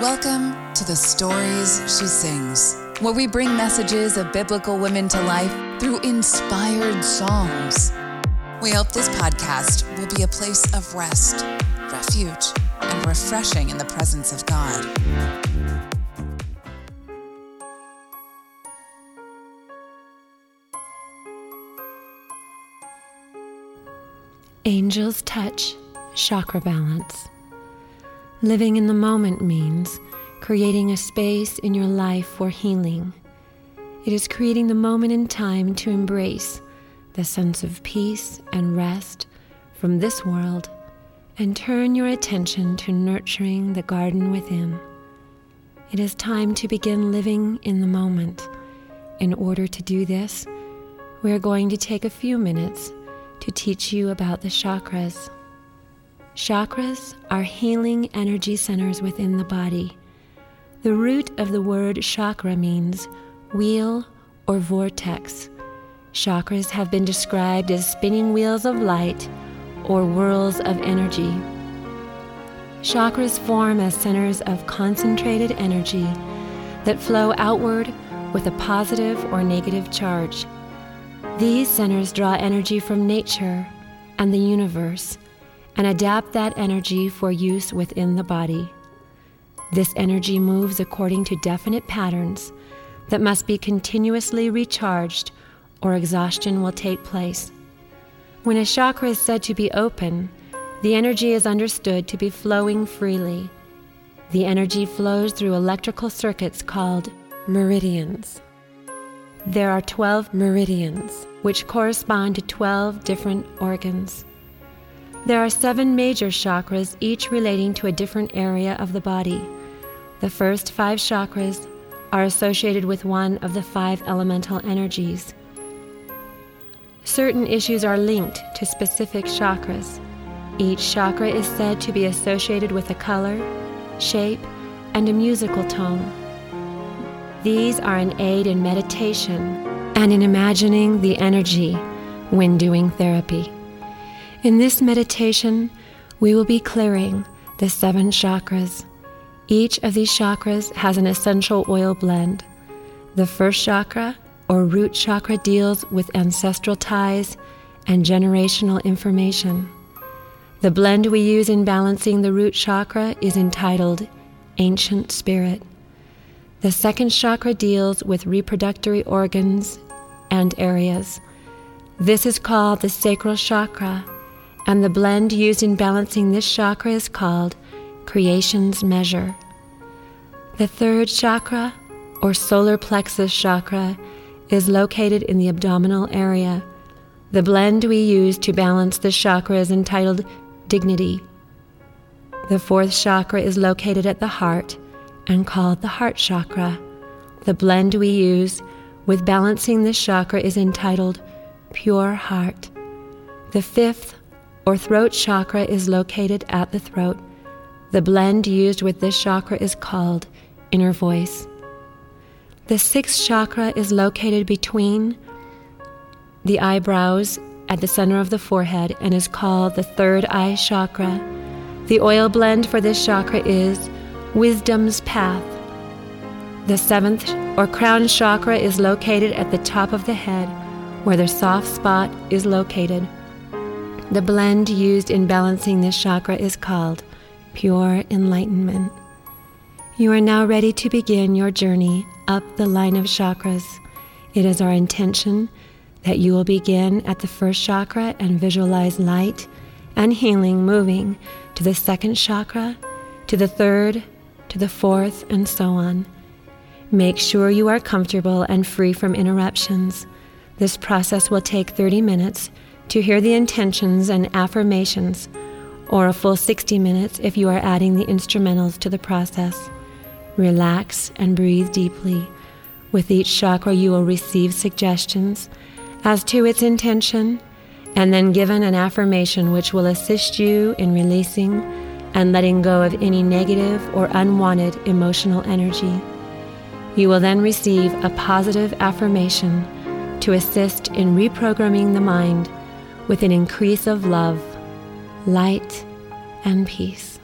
Welcome to the Stories She Sings, where we bring messages of biblical women to life through inspired songs. We hope this podcast will be a place of rest, refuge, and refreshing in the presence of God. Angel's Touch Chakra Balance. Living in the moment means creating a space in your life for healing. It is creating the moment in time to embrace the sense of peace and rest from this world and turn your attention to nurturing the garden within. It is time to begin living in the moment. In order to do this, we are going to take a few minutes to teach you about the chakras. Chakras are healing energy centers within the body. The root of the word chakra means wheel or vortex. Chakras have been described as spinning wheels of light or whirls of energy. Chakras form as centers of concentrated energy that flow outward with a positive or negative charge. These centers draw energy from nature and the universe and adapt that energy for use within the body. This energy moves according to definite patterns that must be continuously recharged or exhaustion will take place. When a chakra is said to be open, the energy is understood to be flowing freely. The energy flows through electrical circuits called meridians. There are 12 meridians, which correspond to 12 different organs. There are seven major chakras, each relating to a different area of the body. The first five chakras are associated with one of the five elemental energies. Certain issues are linked to specific chakras. Each chakra is said to be associated with a color, shape, and a musical tone. These are an aid in meditation and in imagining the energy when doing therapy. In this meditation, we will be clearing the seven chakras. Each of these chakras has an essential oil blend. The first chakra, or root chakra, deals with ancestral ties and generational information. The blend we use in balancing the root chakra is entitled Ancient Spirit. The second chakra deals with reproductory organs and areas. This is called the sacral chakra, and the blend used in balancing this chakra is called Creation's Measure. The third chakra, or solar plexus chakra, is located in the abdominal area. The blend we use to balance this chakra is entitled Dignity. The fourth chakra is located at the heart and called the heart chakra. The blend we use with balancing this chakra is entitled Pure Heart. The fifth or throat chakra is located at the throat. The blend used with this chakra is called Inner Voice. The sixth chakra is located between the eyebrows at the center of the forehead and is called the third eye chakra. The oil blend for this chakra is wisdom's path. The seventh or crown chakra is located at the top of the head, where the soft spot is located. The blend used in balancing this chakra is called Pure Enlightenment. You are now ready to begin your journey up the line of chakras. It is our intention that you will begin at the first chakra and visualize light and healing moving to the second chakra, to the third, to the fourth, and so on. Make sure you are comfortable and free from interruptions. This process will take 30 minutes to hear the intentions and affirmations, or a full 60 minutes if you are adding the instrumentals to the process. Relax and breathe deeply. With each chakra, you will receive suggestions as to its intention, and then given an affirmation which will assist you in releasing and letting go of any negative or unwanted emotional energy. You will then receive a positive affirmation to assist in reprogramming the mind with an increase of love, light, and peace.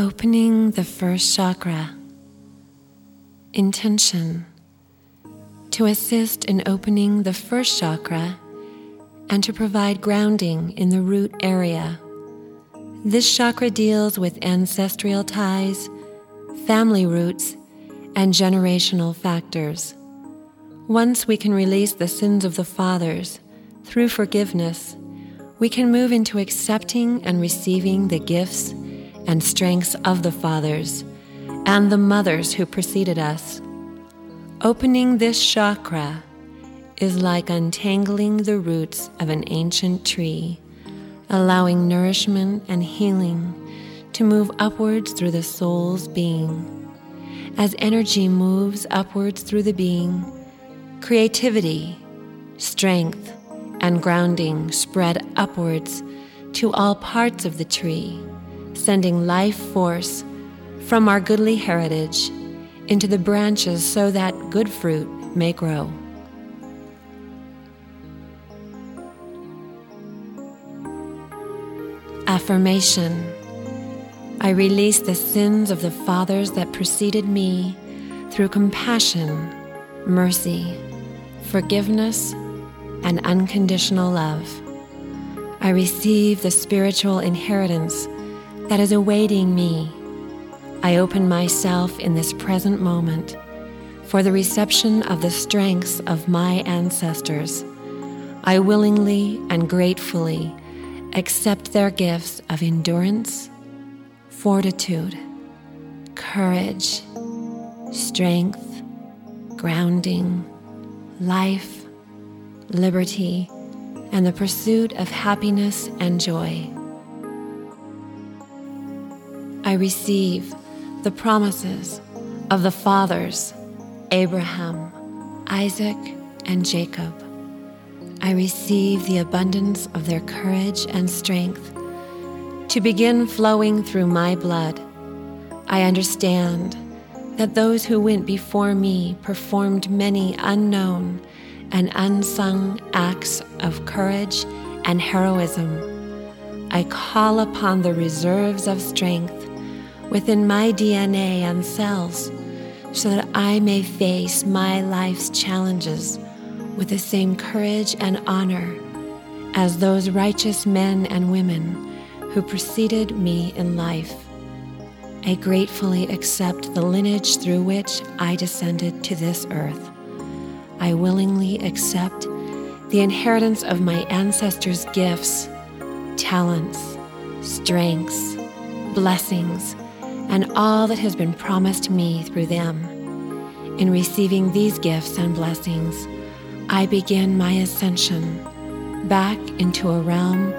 Opening the first chakra. Intention to assist in opening the first chakra and to provide grounding in the root area. This chakra deals with ancestral ties, family roots, and generational factors. Once we can release the sins of the fathers through forgiveness, we can move into accepting and receiving the gifts and strengths of the fathers and the mothers who preceded us. Opening this chakra is like untangling the roots of an ancient tree, allowing nourishment and healing to move upwards through the soul's being. As energy moves upwards through the being, creativity, strength, and grounding spread upwards to all parts of the tree, sending life force from our goodly heritage into the branches so that good fruit may grow. Affirmation I release the sins of the fathers that preceded me through compassion, mercy, forgiveness, and unconditional love. I receive the spiritual inheritance that is awaiting me I open myself in this present moment for the reception of the strengths of my ancestors. I willingly and gratefully accept their gifts of endurance, fortitude, courage, strength, grounding, life, liberty, and the pursuit of happiness and joy. I receive the promises of the fathers, Abraham, Isaac, and Jacob. I receive the abundance of their courage and strength to begin flowing through my blood. I understand that those who went before me performed many unknown and unsung acts of courage and heroism. I call upon the reserves of strength within my DNA and cells so that I may face my life's challenges with the same courage and honor as those righteous men and women who preceded me in life. I gratefully accept the lineage through which I descended to this earth. I willingly accept the inheritance of my ancestors' gifts, talents, strengths, blessings, and all that has been promised me through them. In receiving these gifts and blessings, I begin my ascension back into a realm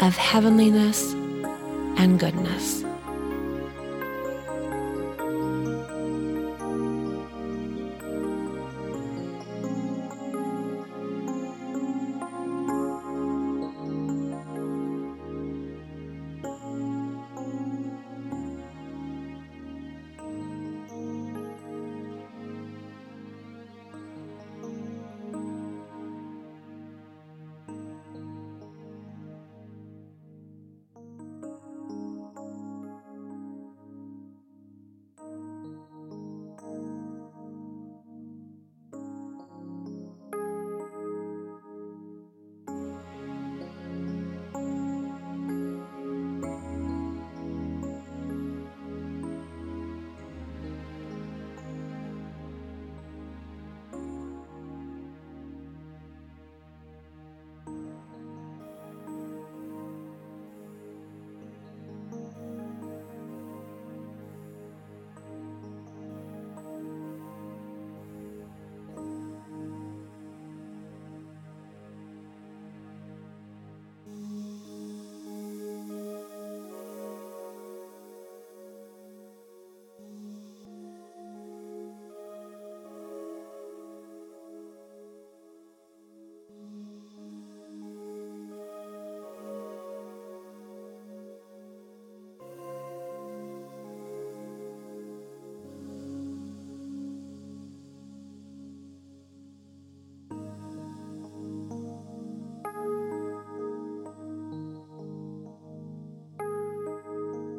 of heavenliness and goodness.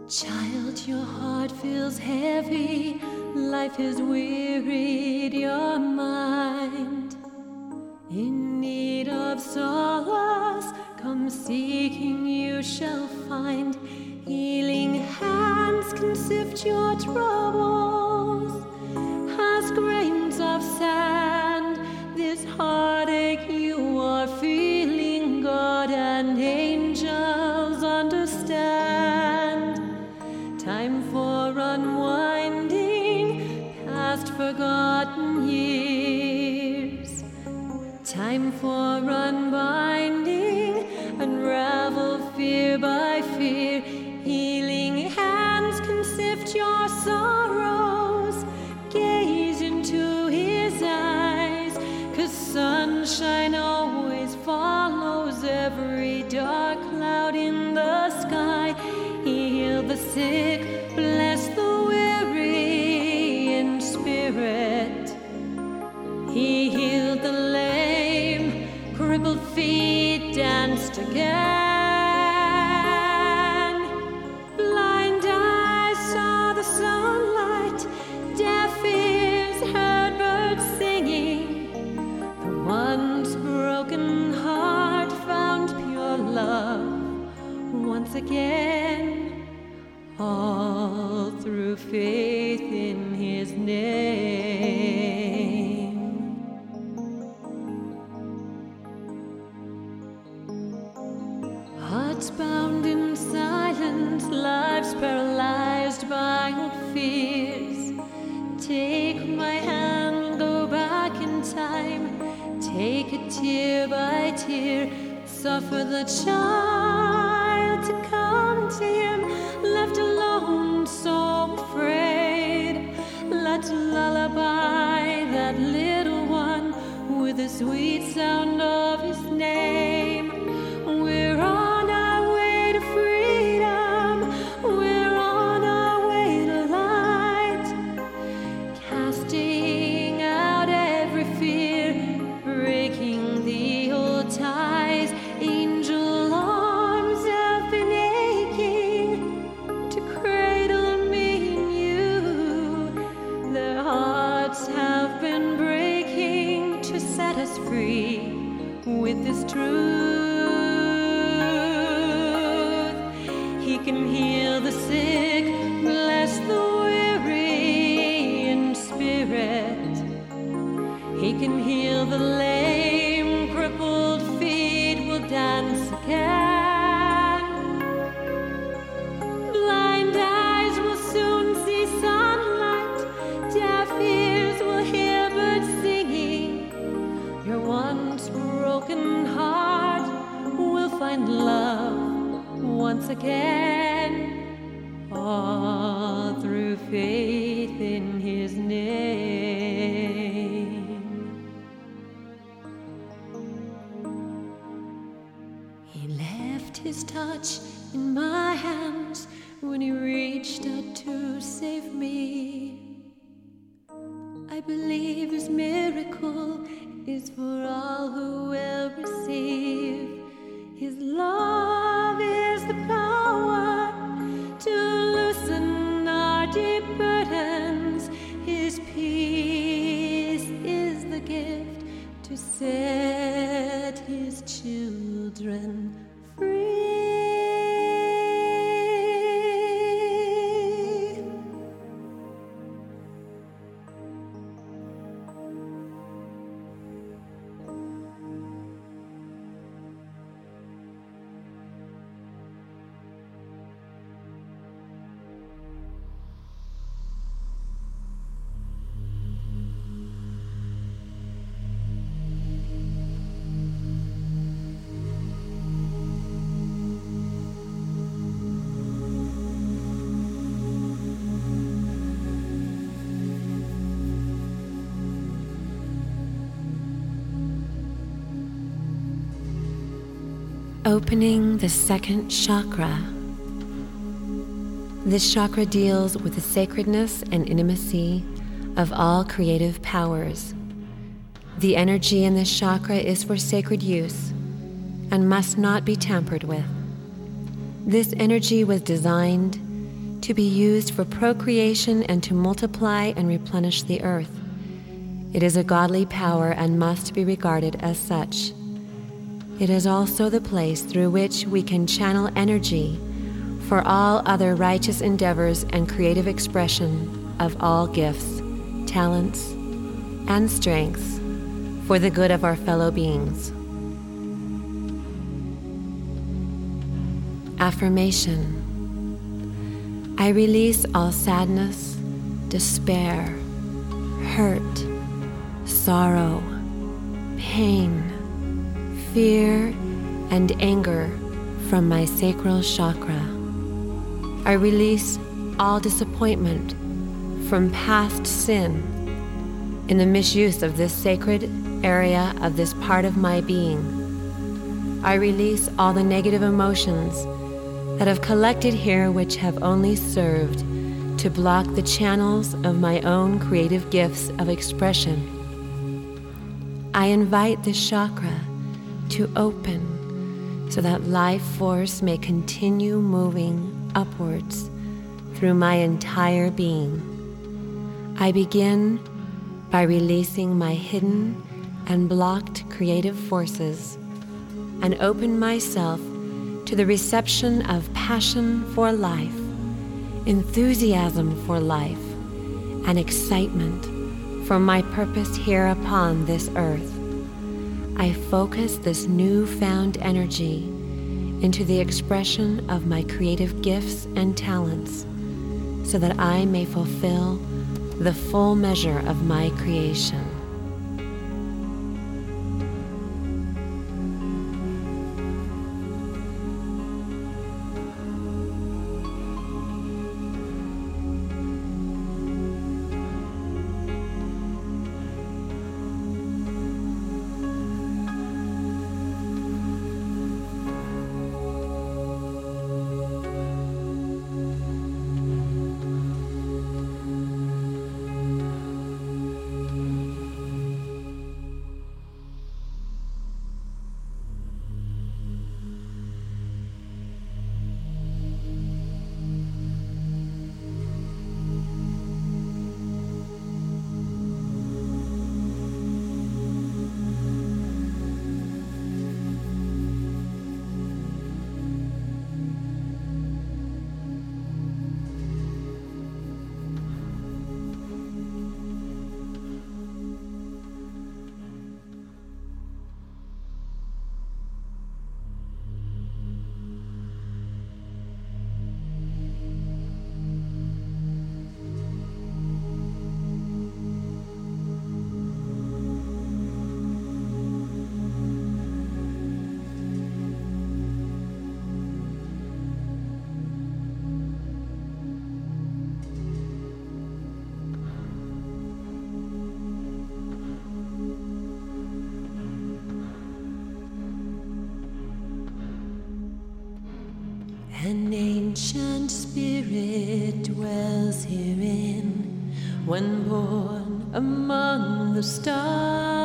Child, your heart feels heavy, life is wearied, your mind. Opening the second chakra. This chakra deals with the sacredness and intimacy of all creative powers. The energy in this chakra is for sacred use and must not be tampered with. This energy was designed to be used for procreation and to multiply and replenish the earth. It is a godly power and must be regarded as such. It is also the place through which we can channel energy for all other righteous endeavors and creative expression of all gifts, talents, and strengths for the good of our fellow beings. Affirmation I release all sadness, despair, hurt, sorrow, pain, fear, and anger from my sacral chakra. I release all disappointment from past sin in the misuse of this sacred area of this part of my being. I release all the negative emotions that have collected here which have only served to block the channels of my own creative gifts of expression. I invite this chakra to open so that life force may continue moving upwards through my entire being. I begin by releasing my hidden and blocked creative forces and open myself to the reception of passion for life, enthusiasm for life, and excitement for my purpose here upon this earth. I focus this newfound energy into the expression of my creative gifts and talents so that I may fulfill the full measure of my creation. An ancient spirit dwells herein when born among the stars.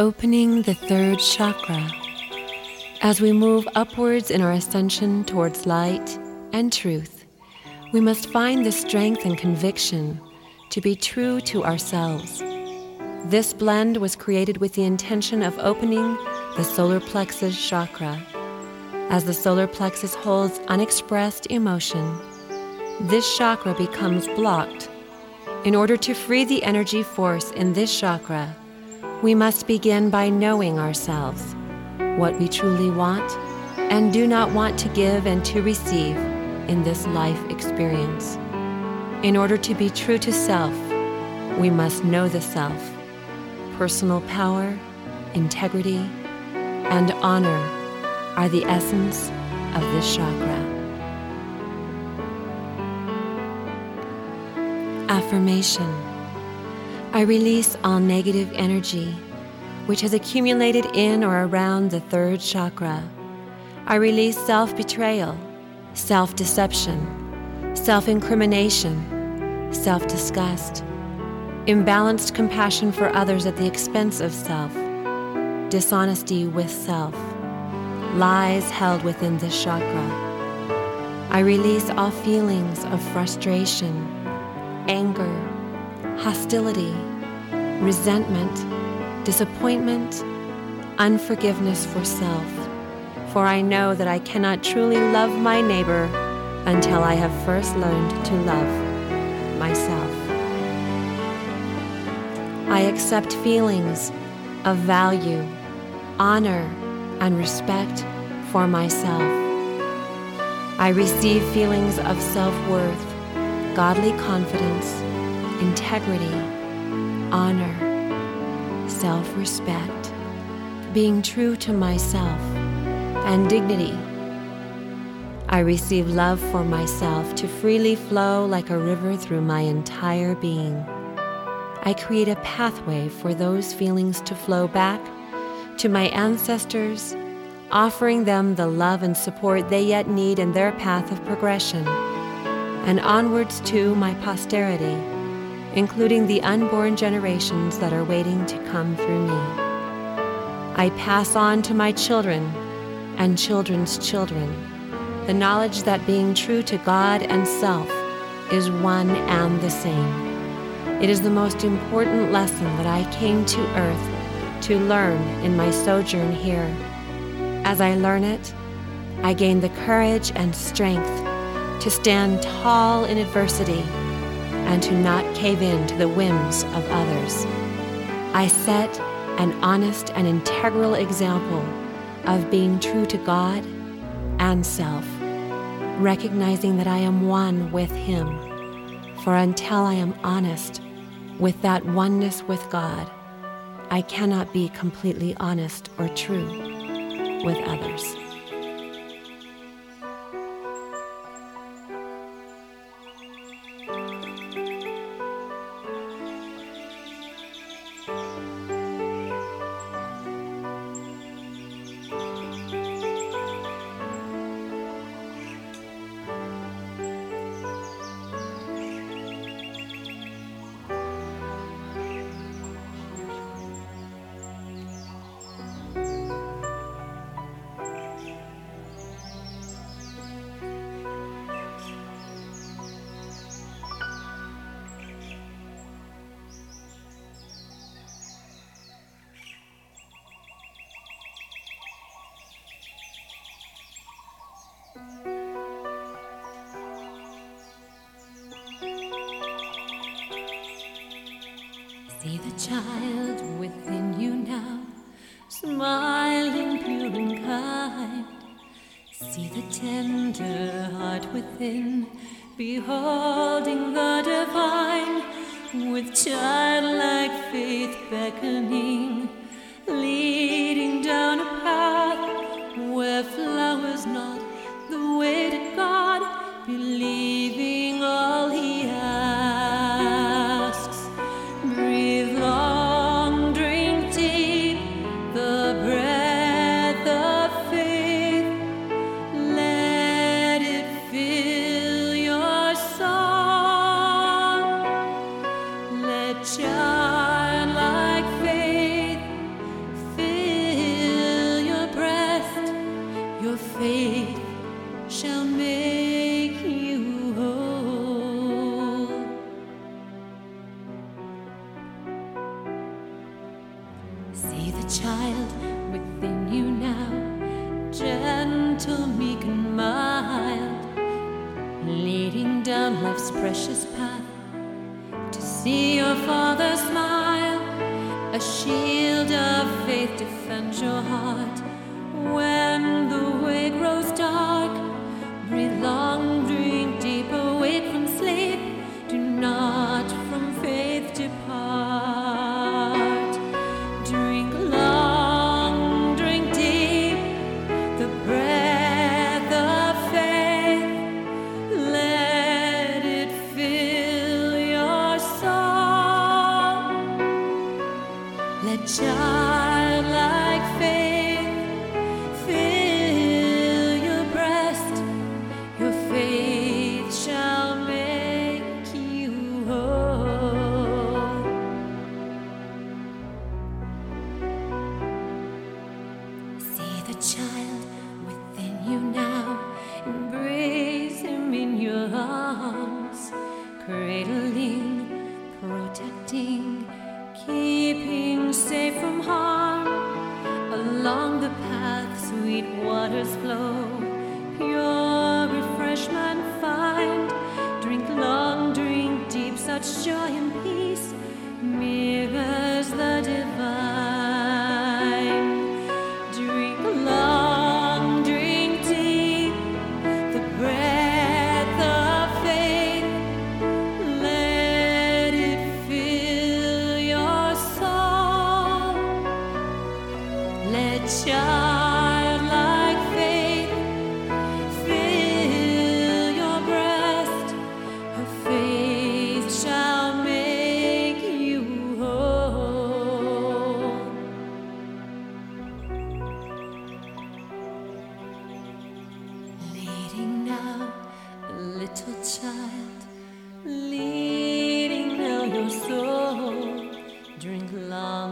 Opening the third chakra. As we move upwards in our ascension towards light and truth, we must find the strength and conviction to be true to ourselves. This blend was created with the intention of opening the solar plexus chakra. As the solar plexus holds unexpressed emotion, this chakra becomes blocked. In order to free the energy force in this chakra, we must begin by knowing ourselves, what we truly want and do not want to give and to receive in this life experience. In order to be true to self, we must know the self. Personal power, integrity, and honor are the essence of this chakra. Affirmation I release all negative energy which has accumulated in or around the third chakra. I release self betrayal, self deception, self incrimination, self disgust, imbalanced compassion for others at the expense of self, dishonesty with self, lies held within this chakra. I release all feelings of frustration, anger, hostility, resentment, disappointment, unforgiveness for self. For I know that I cannot truly love my neighbor until I have first learned to love myself. I accept feelings of value, honor, and respect for myself. I receive feelings of self worth, godly confidence, integrity, honor, self respect, being true to myself, and dignity. I receive love for myself to freely flow like a river through my entire being. I create a pathway for those feelings to flow back to my ancestors, offering them the love and support they yet need in their path of progression, and onwards to my posterity, including the unborn generations that are waiting to come through me. I pass on to my children and children's children the knowledge that being true to God and self is one and the same. It is the most important lesson that I came to earth to learn in my sojourn here. As I learn it, I gain the courage and strength to stand tall in adversity and to not cave in to the whims of others. I set an honest and integral example of being true to God and self, recognizing that I am one with Him. For until I am honest with that oneness with God, I cannot be completely honest or true with others. See the child within you now, smiling pure and kind. See the tender heart within, beholding the divine, with childlike faith beckoning,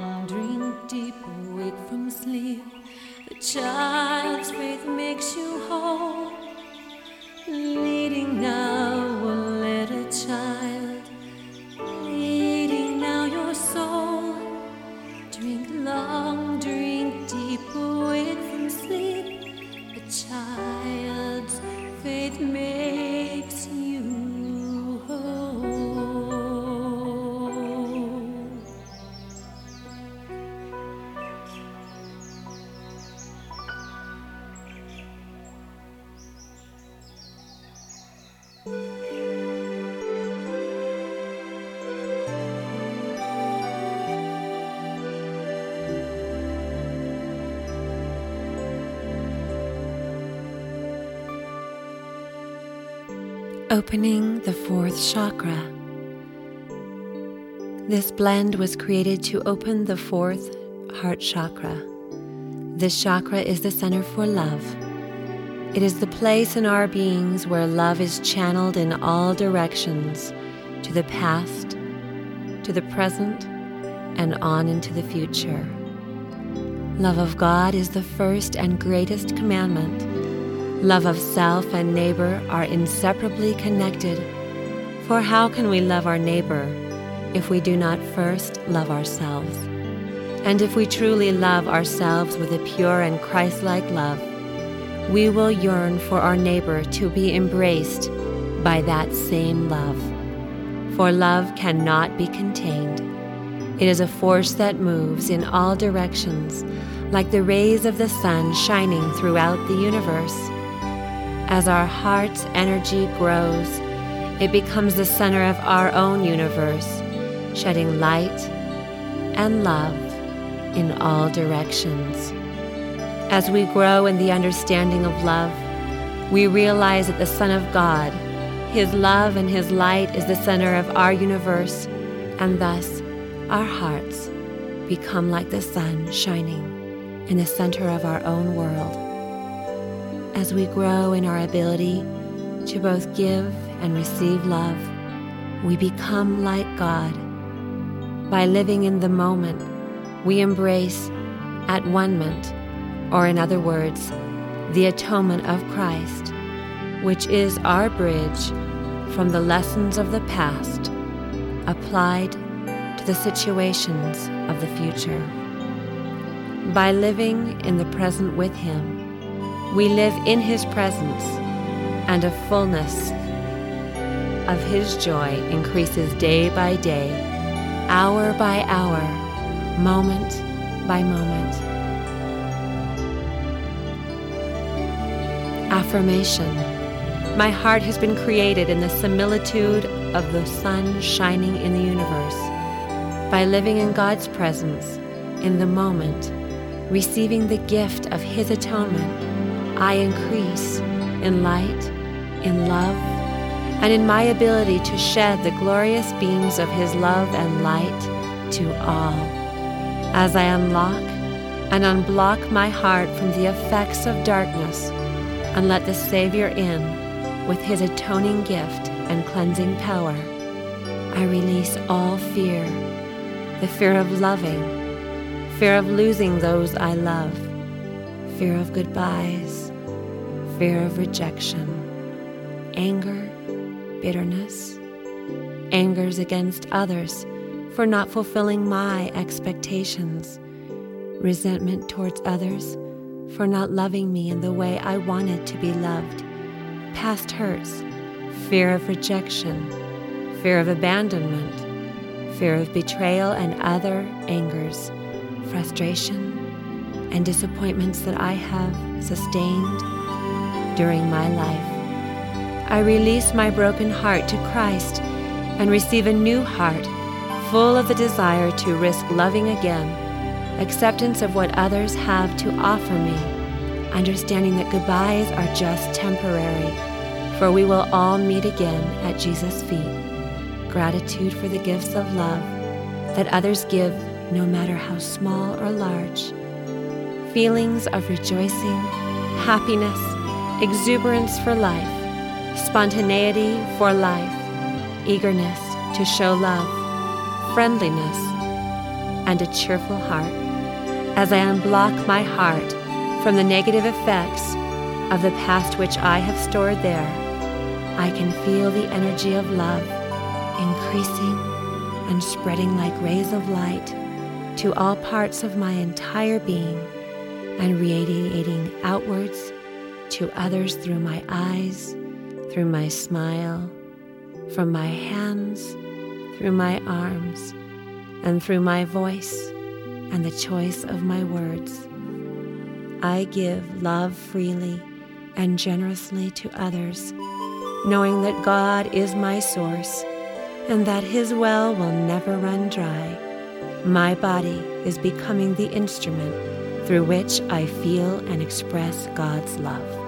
long, drink deep, awake from sleep. The child's faith makes you whole. Leading now, Opening the fourth chakra. This blend was created to open the fourth heart chakra. This chakra is the center for love. It is the place in our beings where love is channeled in all directions to the past, to the present, and on into the future. Love of God is the first and greatest commandment. Love of self and neighbor are inseparably connected. For how can we love our neighbor if we do not first love ourselves? And if we truly love ourselves with a pure and Christ like love, we will yearn for our neighbor to be embraced by that same love. For love cannot be contained, It is a force that moves in all directions, like the rays of the sun shining throughout the universe. As our heart's energy grows, it becomes the center of our own universe, shedding light and love in all directions. As we grow in the understanding of love, we realize that the Son of God, His love and His light is the center of our universe, and thus our hearts become like the sun shining in the center of our own world. As we grow in our ability to both give and receive love, we become like God. By living in the moment, we embrace at one or in other words, the atonement of Christ, which is our bridge from the lessons of the past applied to the situations of the future. By living in the present with Him, we live in His presence, and a fullness of His joy increases day by day, hour by hour, moment by moment. Affirmation My heart has been created in the similitude of the sun shining in the universe. By living in God's presence, in the moment, receiving the gift of His atonement, I increase in light, in love, and in my ability to shed the glorious beams of His love and light to all. As I unlock and unblock my heart from the effects of darkness and let the Savior in with His atoning gift and cleansing power, I release all fear the fear of loving, fear of losing those I love, fear of goodbyes, fear of rejection, anger, bitterness, angers against others for not fulfilling my expectations, resentment towards others for not loving me in the way I wanted to be loved, past hurts, fear of rejection, fear of abandonment fear of betrayal and other angers, frustration, and disappointments that I have sustained during my life. I release my broken heart to Christ and receive a new heart full of the desire to risk loving again, acceptance of what others have to offer me, understanding that goodbyes are just temporary, for we will all meet again at Jesus' feet gratitude for the gifts of love that others give, no matter how small or large. Feelings of rejoicing, happiness, exuberance for life, spontaneity for life, eagerness to show love, friendliness, and a cheerful heart. As I unblock my heart from the negative effects of the past which I have stored there, I can feel the energy of love increasing and spreading like rays of light to all parts of my entire being and radiating outwards to others through my eyes, through my smile, from my hands, through my arms, and through my voice and the choice of my words. I give love freely and generously to others, knowing that God is my source and that his well will never run dry. My body is becoming the instrument through which I feel and express God's love.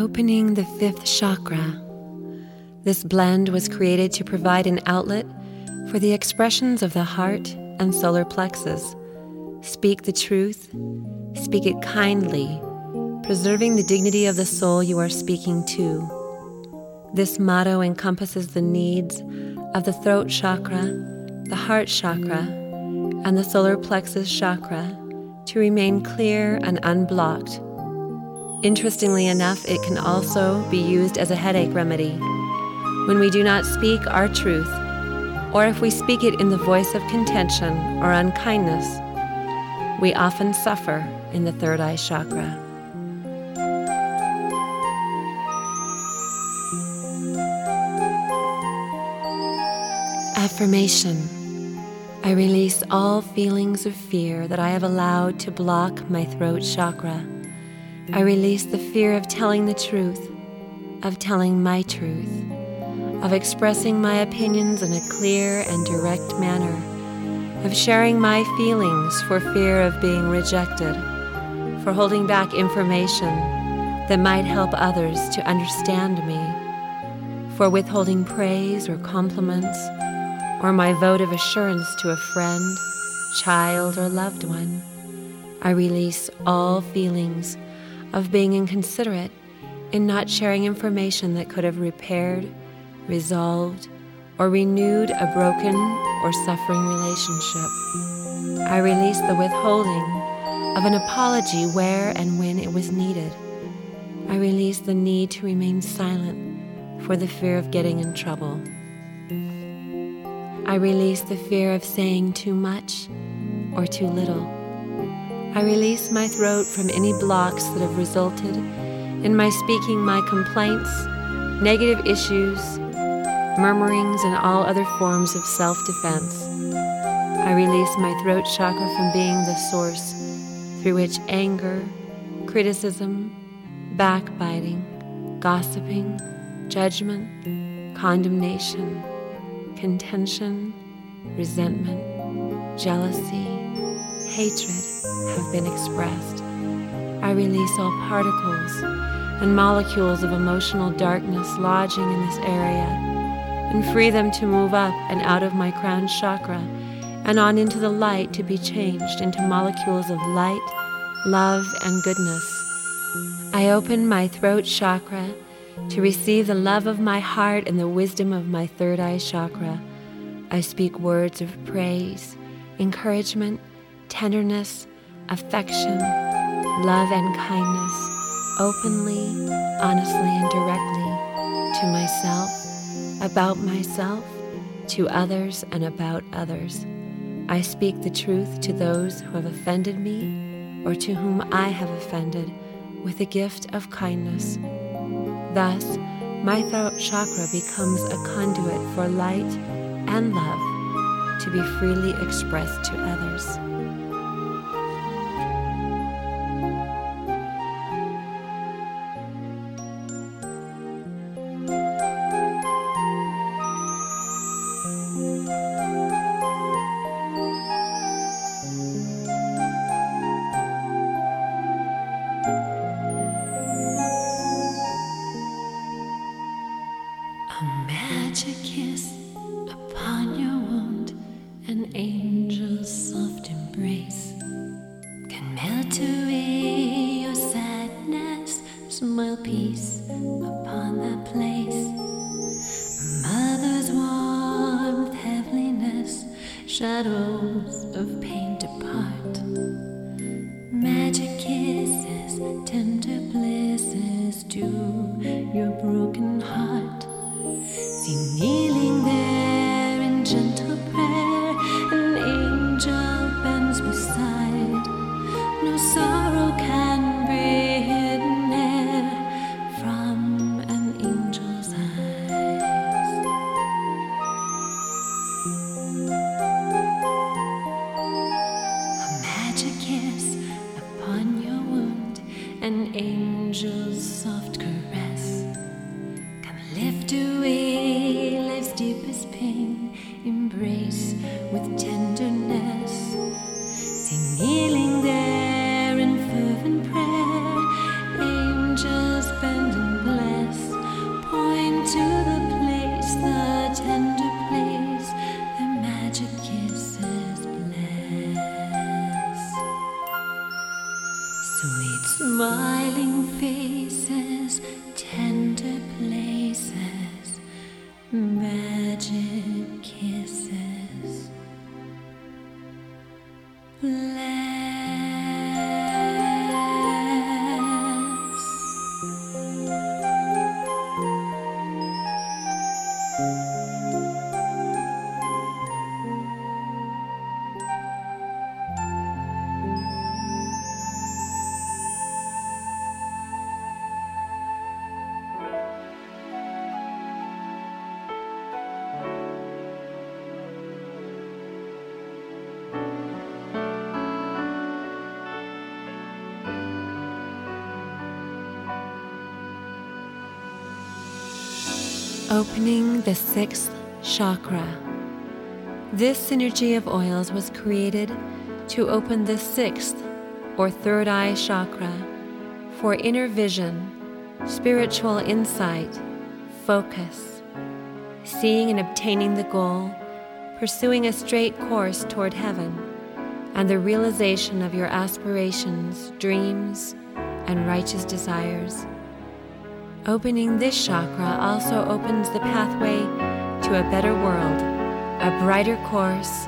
Opening the fifth chakra. This blend was created to provide an outlet for the expressions of the heart and solar plexus. Speak the truth, speak it kindly, preserving the dignity of the soul you are speaking to. This motto encompasses the needs of the throat chakra, the heart chakra, and the solar plexus chakra to remain clear and unblocked. Interestingly enough, it can also be used as a headache remedy. When we do not speak our truth, or if we speak it in the voice of contention or unkindness, we often suffer in the third eye chakra. Affirmation I release all feelings of fear that I have allowed to block my throat chakra. I release the fear of telling the truth, of telling my truth, of expressing my opinions in a clear and direct manner, of sharing my feelings for fear of being rejected, for holding back information that might help others to understand me, for withholding praise or compliments, or my vote of assurance to a friend, child, or loved one. I release all feelings of being inconsiderate in not sharing information that could have repaired, resolved, or renewed a broken or suffering relationship. I release the withholding of an apology where and when it was needed. I release the need to remain silent for the fear of getting in trouble. I release the fear of saying too much or too little. I release my throat from any blocks that have resulted in my speaking my complaints, negative issues, murmurings, and all other forms of self defense. I release my throat chakra from being the source through which anger, criticism, backbiting, gossiping, judgment, condemnation, contention, resentment, jealousy, hatred have been expressed. I release all particles and molecules of emotional darkness lodging in this area and free them to move up and out of my crown chakra and on into the light to be changed into molecules of light, love, and goodness. I open my throat chakra to receive the love of my heart and the wisdom of my third eye chakra. I speak words of praise, encouragement, tenderness, affection, love, and kindness, openly, honestly, and directly to myself, about myself, to others, and about others. I speak the truth to those who have offended me or to whom I have offended with the gift of kindness. Thus, my throat chakra becomes a conduit for light and love to be freely expressed to others. Let Opening the sixth chakra. This synergy of oils was created to open the sixth or third eye chakra for inner vision, spiritual insight, focus, seeing and obtaining the goal, pursuing a straight course toward heaven, and the realization of your aspirations, dreams, and righteous desires. Opening this chakra also opens the pathway to a better world, a brighter course,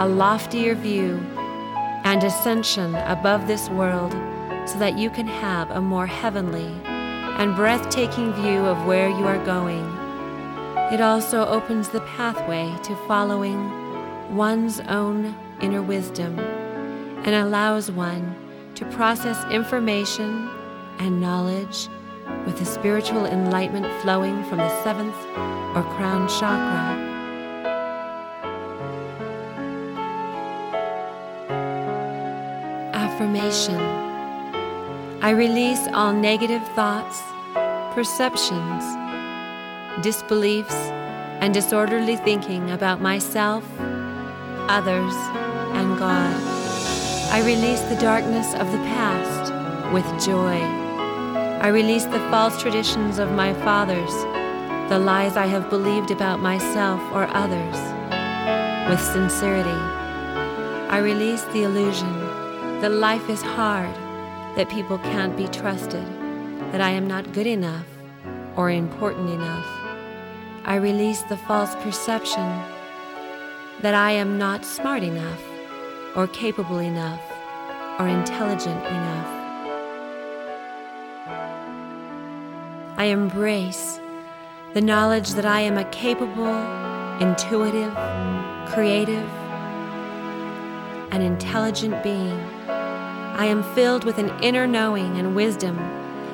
a loftier view, and ascension above this world so that you can have a more heavenly and breathtaking view of where you are going. It also opens the pathway to following one's own inner wisdom and allows one to process information and knowledge with the spiritual enlightenment flowing from the seventh or crown chakra. Affirmation I release all negative thoughts, perceptions, disbeliefs, and disorderly thinking about myself, others, and God. I release the darkness of the past with joy. I release the false traditions of my fathers, the lies I have believed about myself or others, with sincerity. I release the illusion that life is hard that people can't be trusted, that I am not good enough or important enough. I release the false perception that I am not smart enough or capable enough or intelligent enough. I embrace the knowledge that I am a capable, intuitive, creative, and intelligent being. I am filled with an inner knowing and wisdom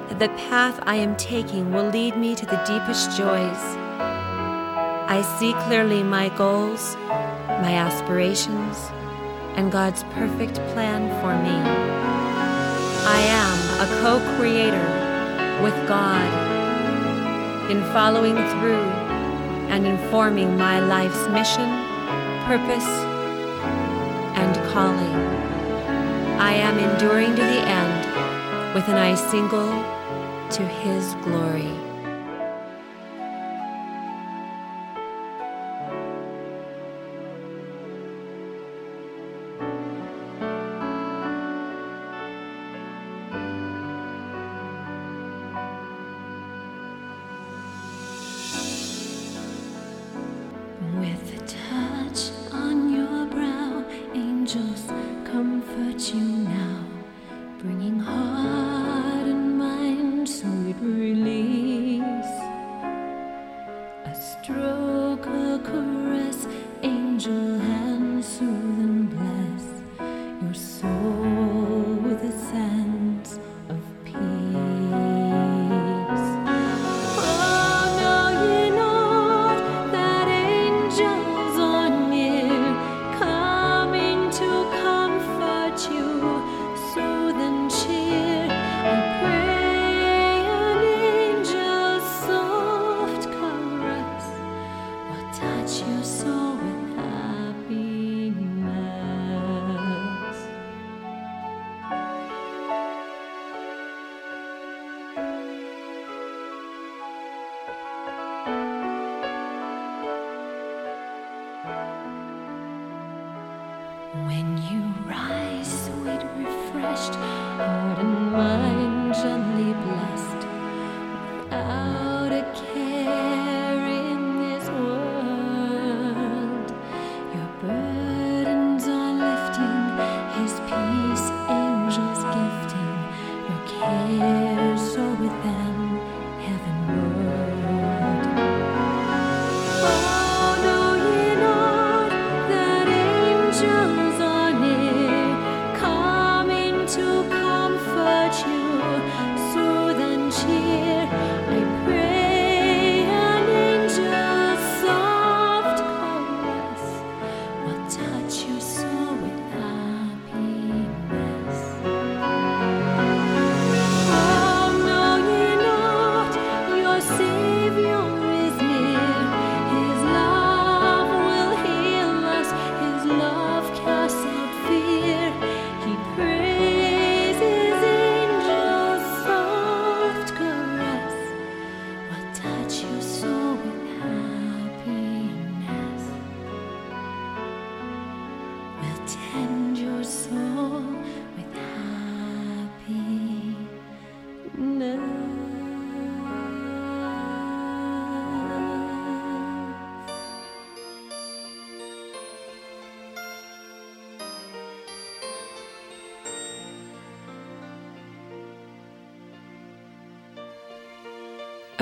that the path I am taking will lead me to the deepest joys. I see clearly my goals, my aspirations, and God's perfect plan for me. I am a co creator with God in following through and informing my life's mission, purpose, and calling. I am enduring to the end with an eye single to His glory. angels comfort you now, bringing heart and mind so it really.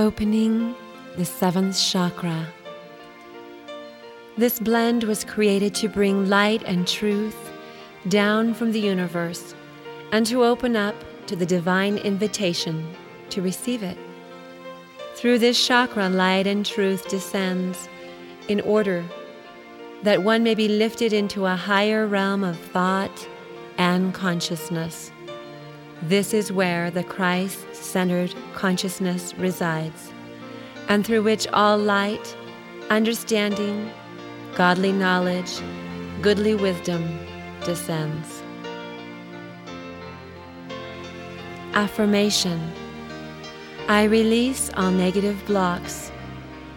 Opening the seventh chakra. This blend was created to bring light and truth down from the universe and to open up to the divine invitation to receive it. Through this chakra, light and truth descends in order that one may be lifted into a higher realm of thought and consciousness. This is where the Christ centered consciousness resides, and through which all light, understanding, godly knowledge, goodly wisdom descends. Affirmation I release all negative blocks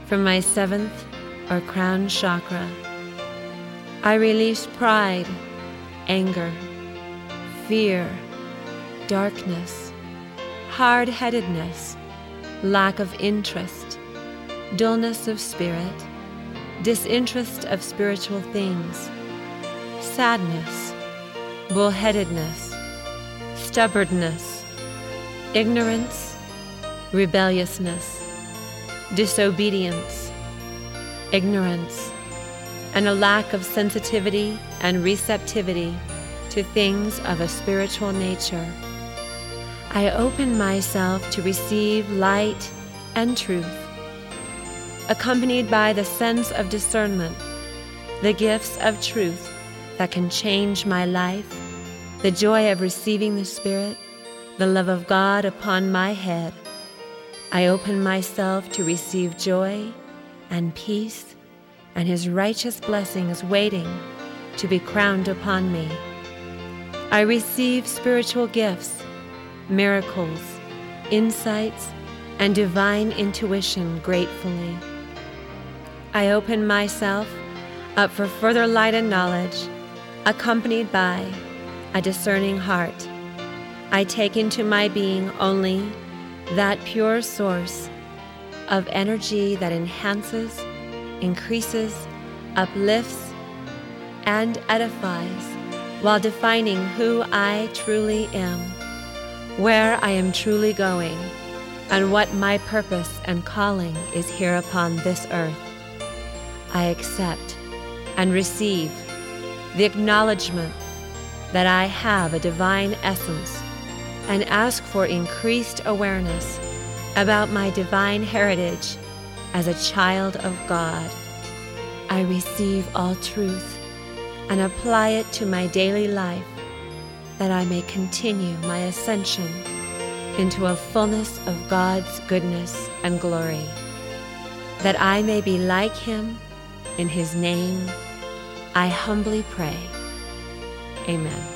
from my seventh or crown chakra. I release pride, anger, fear, darkness, hard headedness, lack of interest, dullness of spirit, disinterest of spiritual things, sadness, bullheadedness, stubbornness, ignorance, rebelliousness, disobedience, ignorance, and a lack of sensitivity and receptivity to things of a spiritual nature. I open myself to receive light and truth, accompanied by the sense of discernment, the gifts of truth that can change my life, the joy of receiving the Spirit, the love of God upon my head. I open myself to receive joy and peace and His righteous blessings waiting to be crowned upon me. I receive spiritual gifts, miracles, insights, and divine intuition gratefully. I open myself up for further light and knowledge, accompanied by a discerning heart. I take into my being only that pure source of energy that enhances, increases, uplifts, and edifies while defining who I truly am, where I am truly going, and what my purpose and calling is here upon this earth. I accept and receive the acknowledgement that I have a divine essence and ask for increased awareness about my divine heritage as a child of God. I receive all truth and apply it to my daily life that I may continue my ascension into a fullness of God's goodness and glory, that I may be like Him in His name. I humbly pray. Amen.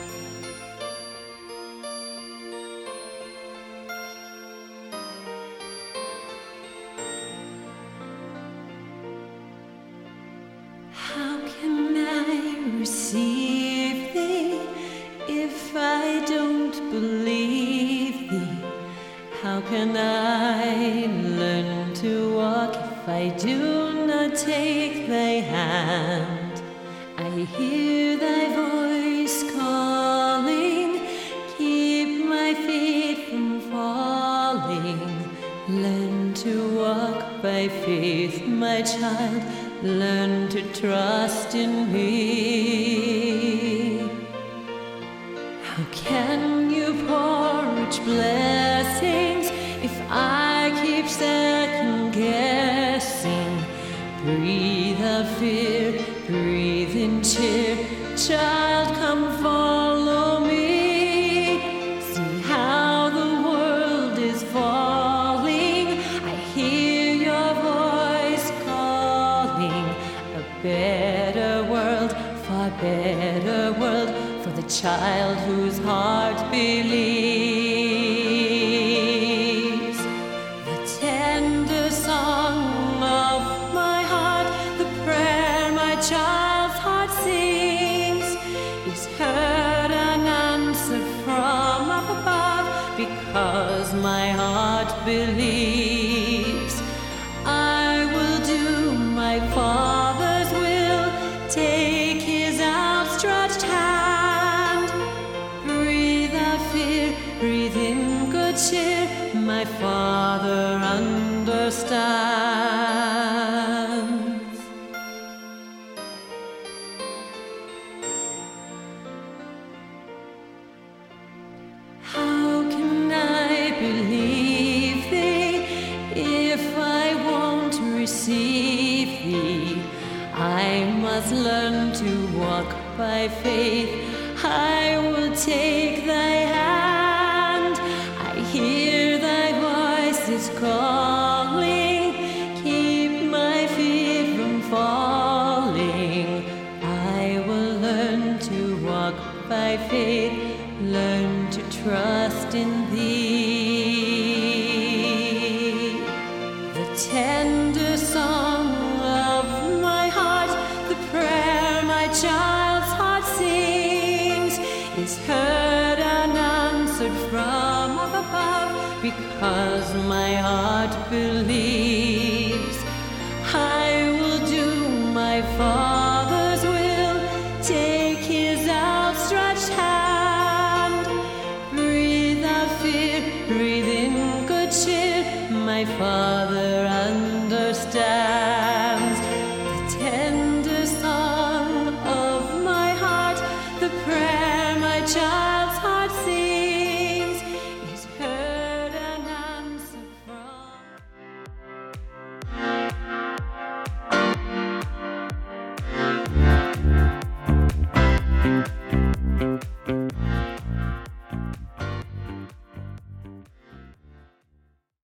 Cheer. My Father